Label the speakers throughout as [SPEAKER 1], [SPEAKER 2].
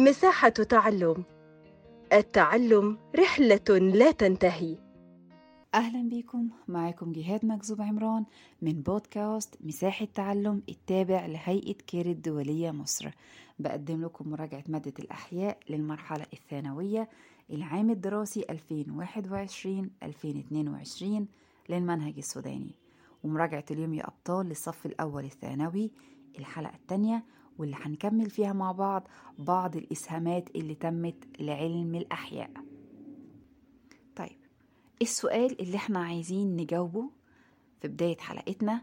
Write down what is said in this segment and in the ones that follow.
[SPEAKER 1] مساحة تعلم. التعلم رحلة لا تنتهي.
[SPEAKER 2] أهلا بكم. معاكم جهاد مكذوب عمران من بودكاست مساحة تعلم التابع لهيئة كير الدولية مصر. بقدم لكم مراجعة مادة الأحياء للمرحلة الثانوية العام الدراسي 2021-2022 للمنهج السوداني. ومراجعة اليوم يا أبطال للصف الأول الثانوي. الحلقة الثانية واللي هنكمل فيها مع بعض بعض الإسهامات اللي تمت لعلم الأحياء طيب السؤال اللي إحنا عايزين نجاوبه في بداية حلقتنا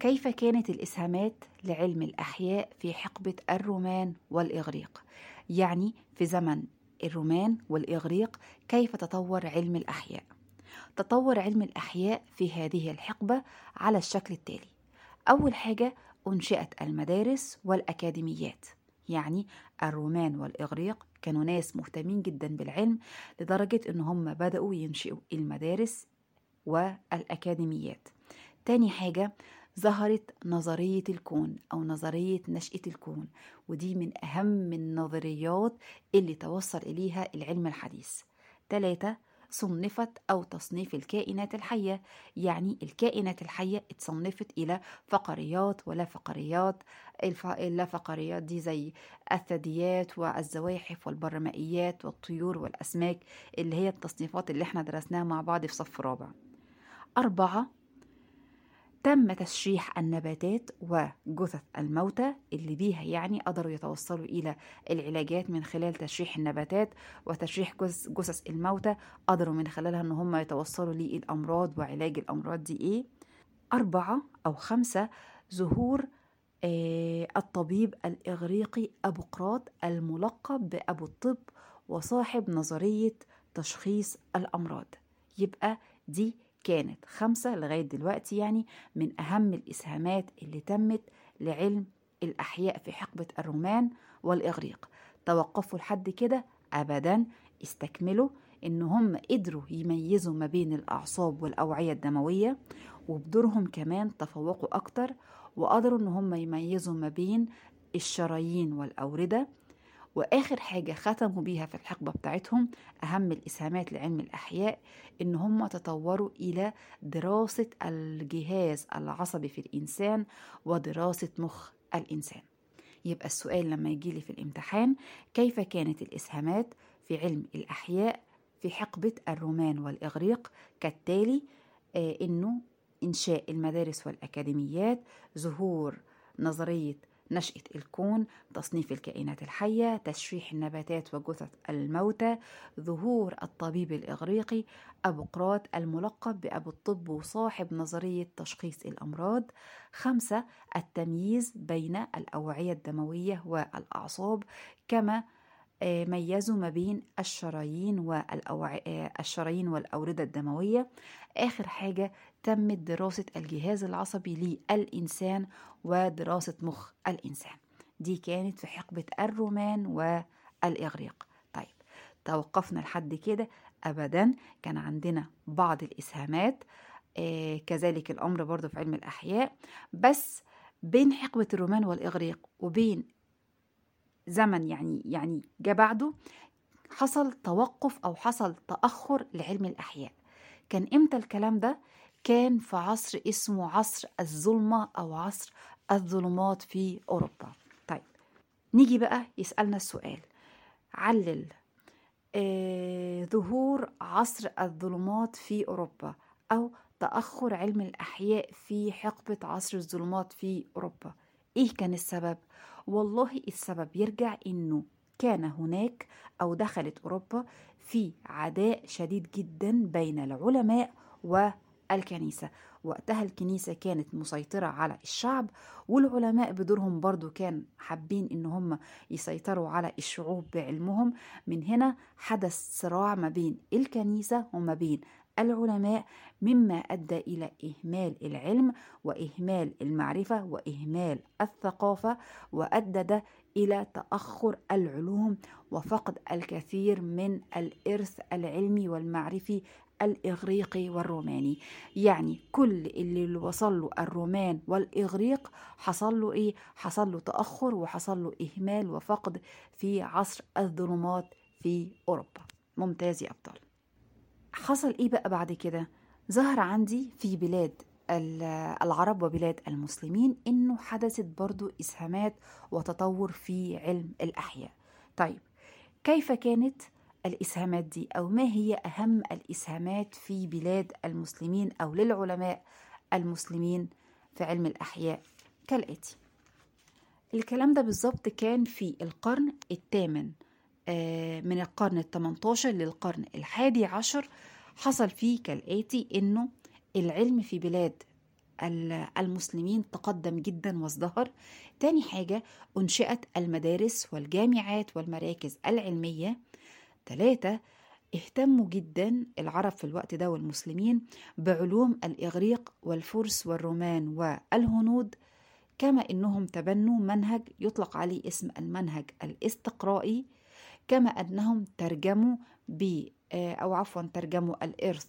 [SPEAKER 2] كيف كانت الإسهامات لعلم الأحياء في حقبة الرومان والإغريق؟ يعني في زمن الرومان والإغريق كيف تطور علم الأحياء؟ تطور علم الأحياء في هذه الحقبة على الشكل التالي أول حاجة أنشئت المدارس والأكاديميات. يعني الرومان والإغريق كانوا ناس مهتمين جدا بالعلم لدرجة إن هم بدأوا ينشئوا المدارس والأكاديميات. تاني حاجة ظهرت نظرية الكون أو نظرية نشأة الكون ودي من أهم النظريات اللي توصل إليها العلم الحديث. ثلاثة صنفت أو تصنيف الكائنات الحية يعني الكائنات الحية اتصنفت إلى فقريات ولا فقريات. اللا فقريات دي زي الثدييات والزواحف والبرمائيات والطيور والأسماك اللي هي التصنيفات اللي إحنا درسناها مع بعض في صف رابع. أربعة تم تشريح النباتات وجثث الموتى اللي بيها يعني قدروا يتوصلوا إلى العلاجات من خلال تشريح النباتات وتشريح جثث الموتى. قدروا من خلالها إن هم يتوصلوا للأمراض. وعلاج الأمراض دي إيه؟ أربعة أو خمسة ظهور آه الطبيب الإغريقي أبوقراط الملقب بأبو الطب وصاحب نظرية تشخيص الأمراض. يبقى دي كانت خمسة لغاية دلوقتي يعني من أهم الإسهامات اللي تمت لعلم الأحياء في حقبة الرومان والإغريق. توقفوا لحد كده أبدا استكملوا إن هم قدروا يميزوا ما بين الأعصاب والأوعية الدموية وبدورهم كمان تفوقوا أكتر وقدروا إن هم يميزوا ما بين الشرايين والأوردة وآخر حاجة ختموا بيها في الحقبة بتاعتهم أهم الإسهامات لعلم الأحياء إن هم تطوروا إلى دراسة الجهاز العصبي في الإنسان ودراسة مخ الإنسان. يبقى السؤال لما يجيلي في الامتحان كيف كانت الإسهامات في علم الأحياء في حقبة الرومان والإغريق؟ كالتالي آه إنه إنشاء المدارس والأكاديميات ظهور نظرية نشأة الكون تصنيف الكائنات الحية تشريح النباتات وجثث الموتى ظهور الطبيب الإغريقي أبوقراط الملقب بأبو الطب وصاحب نظرية تشخيص الأمراض. خمسة التمييز بين الأوعية الدموية والأعصاب كما ميزوا ما بين الشرايين والشرايين والأوردة الدموية. آخر حاجة تمت دراسة الجهاز العصبي للإنسان ودراسة مخ الإنسان. دي كانت في حقبة الرومان والإغريق. طيب توقفنا لحد كده. أبدا كان عندنا بعض الإسهامات. آه كذلك الأمر برضو في علم الأحياء. بس بين حقبة الرومان والإغريق وبين زمن يعني يعني جاء بعده حصل توقف أو حصل تأخر لعلم الأحياء كان إمتى الكلام ده؟ كان في عصر اسمه عصر الظلمة أو عصر الظلمات في أوروبا طيب نيجي بقى يسألنا السؤال علل آه ظهور عصر الظلمات في أوروبا أو تأخر علم الأحياء في حقبة عصر الظلمات في أوروبا إيه كان السبب؟ والله السبب يرجع إنه كان هناك أو دخلت أوروبا في عداء شديد جدا بين العلماء والكنيسة. وقتها الكنيسة كانت مسيطرة على الشعب والعلماء بدورهم برضو كان حابين إن هم يسيطروا على الشعوب بعلمهم. من هنا حدث صراع ما بين الكنيسة وما بين العلماء مما أدى إلى إهمال العلم وإهمال المعرفة وإهمال الثقافة وادى ده إلى تأخر العلوم وفقد الكثير من الإرث العلمي والمعرفي الإغريقي والروماني. يعني كل اللي وصل له الرومان والإغريق حصل له إيه؟ حصل له تأخر وحصل له إهمال وفقد في عصر الظلمات في أوروبا. ممتاز يا أبطال. حصل إيه بقى بعد كده؟ ظهر عندي في بلاد العرب وبلاد المسلمين إنه حدثت برضو إسهامات وتطور في علم الأحياء. طيب كيف كانت الإسهامات دي؟ أو ما هي أهم الإسهامات في بلاد المسلمين أو للعلماء المسلمين في علم الأحياء؟ كالآتي. الكلام ده بالظبط كان في القرن الثامن من القرن الثمنتاشر للقرن الحادي عشر حصل فيه كالآتي إنه العلم في بلاد المسلمين تقدم جدا وازدهر. تاني حاجة أنشئت المدارس والجامعات والمراكز العلمية. ثلاثة اهتموا جدا العرب في الوقت ده والمسلمين بعلوم الإغريق والفرس والرومان والهنود كما إنهم تبنوا منهج يطلق عليه اسم المنهج الاستقرائي. كما أنهم ترجموا ب أو عفوا ترجموا الإرث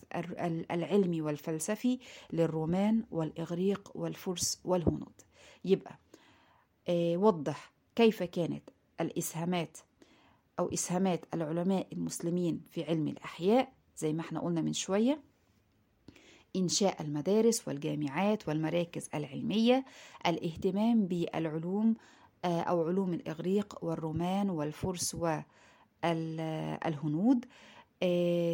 [SPEAKER 2] العلمي والفلسفي للرومان والإغريق والفرس والهنود. يبقى وضح كيف كانت الإسهامات أو إسهامات العلماء المسلمين في علم الأحياء زي ما إحنا قلنا من شوية إنشاء المدارس والجامعات والمراكز العلمية الاهتمام بالعلوم أو علوم الإغريق والرومان والفرس والهنود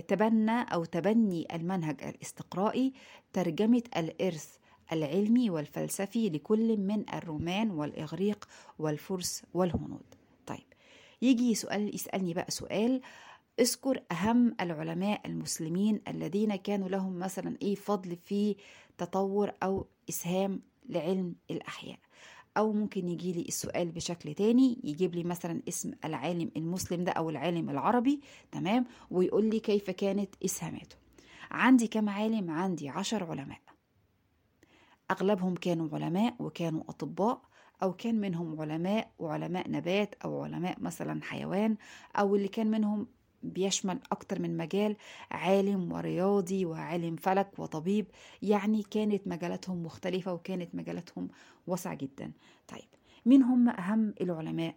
[SPEAKER 2] تبنى أو تبني المنهج الاستقرائي ترجمة الإرث العلمي والفلسفي لكل من الرومان والإغريق والفرس والهنود. طيب يجي سؤال يسألني بقى سؤال. اذكر أهم العلماء المسلمين الذين كانوا لهم مثلا إيه فضل في تطور أو إسهام لعلم الأحياء. أو ممكن يجي لي السؤال بشكل تاني يجيب لي مثلا اسم العالم المسلم ده أو العالم العربي تمام؟ ويقول لي كيف كانت إسهاماته. عندي كم عالم؟ عندي عشر علماء. أغلبهم كانوا علماء وكانوا أطباء أو كان منهم علماء وعلماء نبات أو علماء مثلا حيوان أو اللي كان منهم بيشمل أكتر من مجال عالم ورياضي وعالم فلك وطبيب يعني كانت مجالاتهم مختلفة وكانت مجالاتهم واسعة جدا. طيب مين هم أهم العلماء؟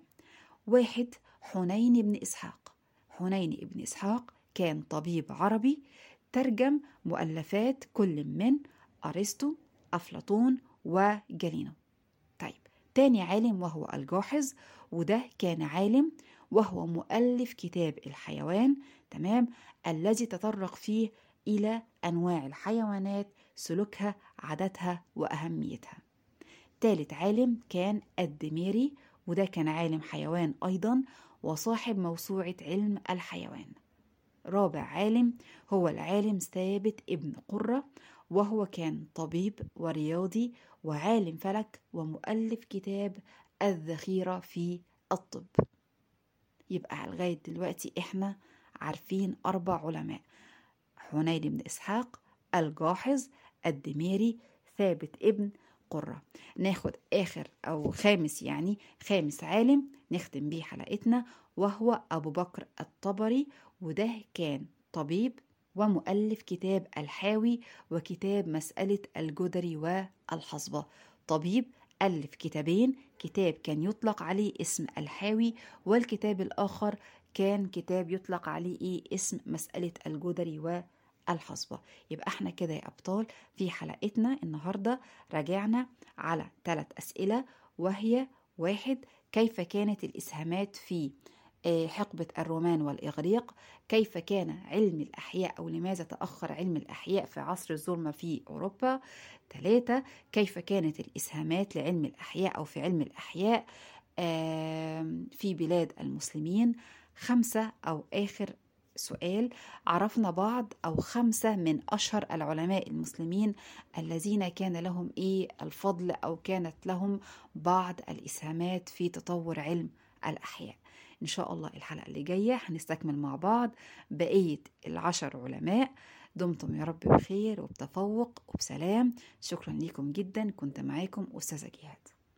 [SPEAKER 2] واحد حنين بن إسحاق. حنين بن إسحاق كان طبيب عربي ترجم مؤلفات كل من أرسطو أفلاطون وجالينو. طيب تاني عالم وهو الجاحظ وده كان عالم وهو مؤلف كتاب الحيوان تمام؟ الذي تطرق فيه إلى أنواع الحيوانات سلوكها عاداتها وأهميتها. ثالث عالم كان الدميري وده كان عالم حيوان أيضا وصاحب موسوعة علم الحيوان. رابع عالم هو العالم ثابت ابن قرة وهو كان طبيب ورياضي وعالم فلك ومؤلف كتاب الذخيرة في الطب. يبقى لغاية دلوقتي إحنا عارفين أربع علماء. حنين بن إسحاق الجاحظ الدميري ثابت ابن قرة. ناخد آخر أو خامس يعني خامس عالم نختم بيه حلقتنا وهو أبو بكر الطبري وده كان طبيب ومؤلف كتاب الحاوي وكتاب مسألة الجدري والحصبة. طبيب ألف كتابين. كتاب كان يطلق عليه اسم الحاوي والكتاب الآخر كان كتاب يطلق عليه إيه؟ اسم مسألة الجدري والحصبة. يبقى إحنا كده يا أبطال في حلقتنا النهاردة راجعنا على ثلاث أسئلة وهي واحد كيف كانت الإسهامات في حقبة الرومان والإغريق. كيف كان علم الأحياء أو لماذا تأخر علم الأحياء في عصر الظلمة في أوروبا؟ ثلاثة كيف كانت الإسهامات لعلم الأحياء أو في علم الأحياء في بلاد المسلمين؟ خمسة أو آخر سؤال عرفنا بعض أو خمسة من أشهر العلماء المسلمين الذين كان لهم إيه الفضل أو كانت لهم بعض الإسهامات في تطور علم الأحياء. إن شاء الله الحلقة اللي جاية هنستكمل مع بعض بقية العشر علماء. دمتم يا رب بخير وبتفوق وبسلام. شكرا لكم جدا. كنت معاكم أستاذة جهاد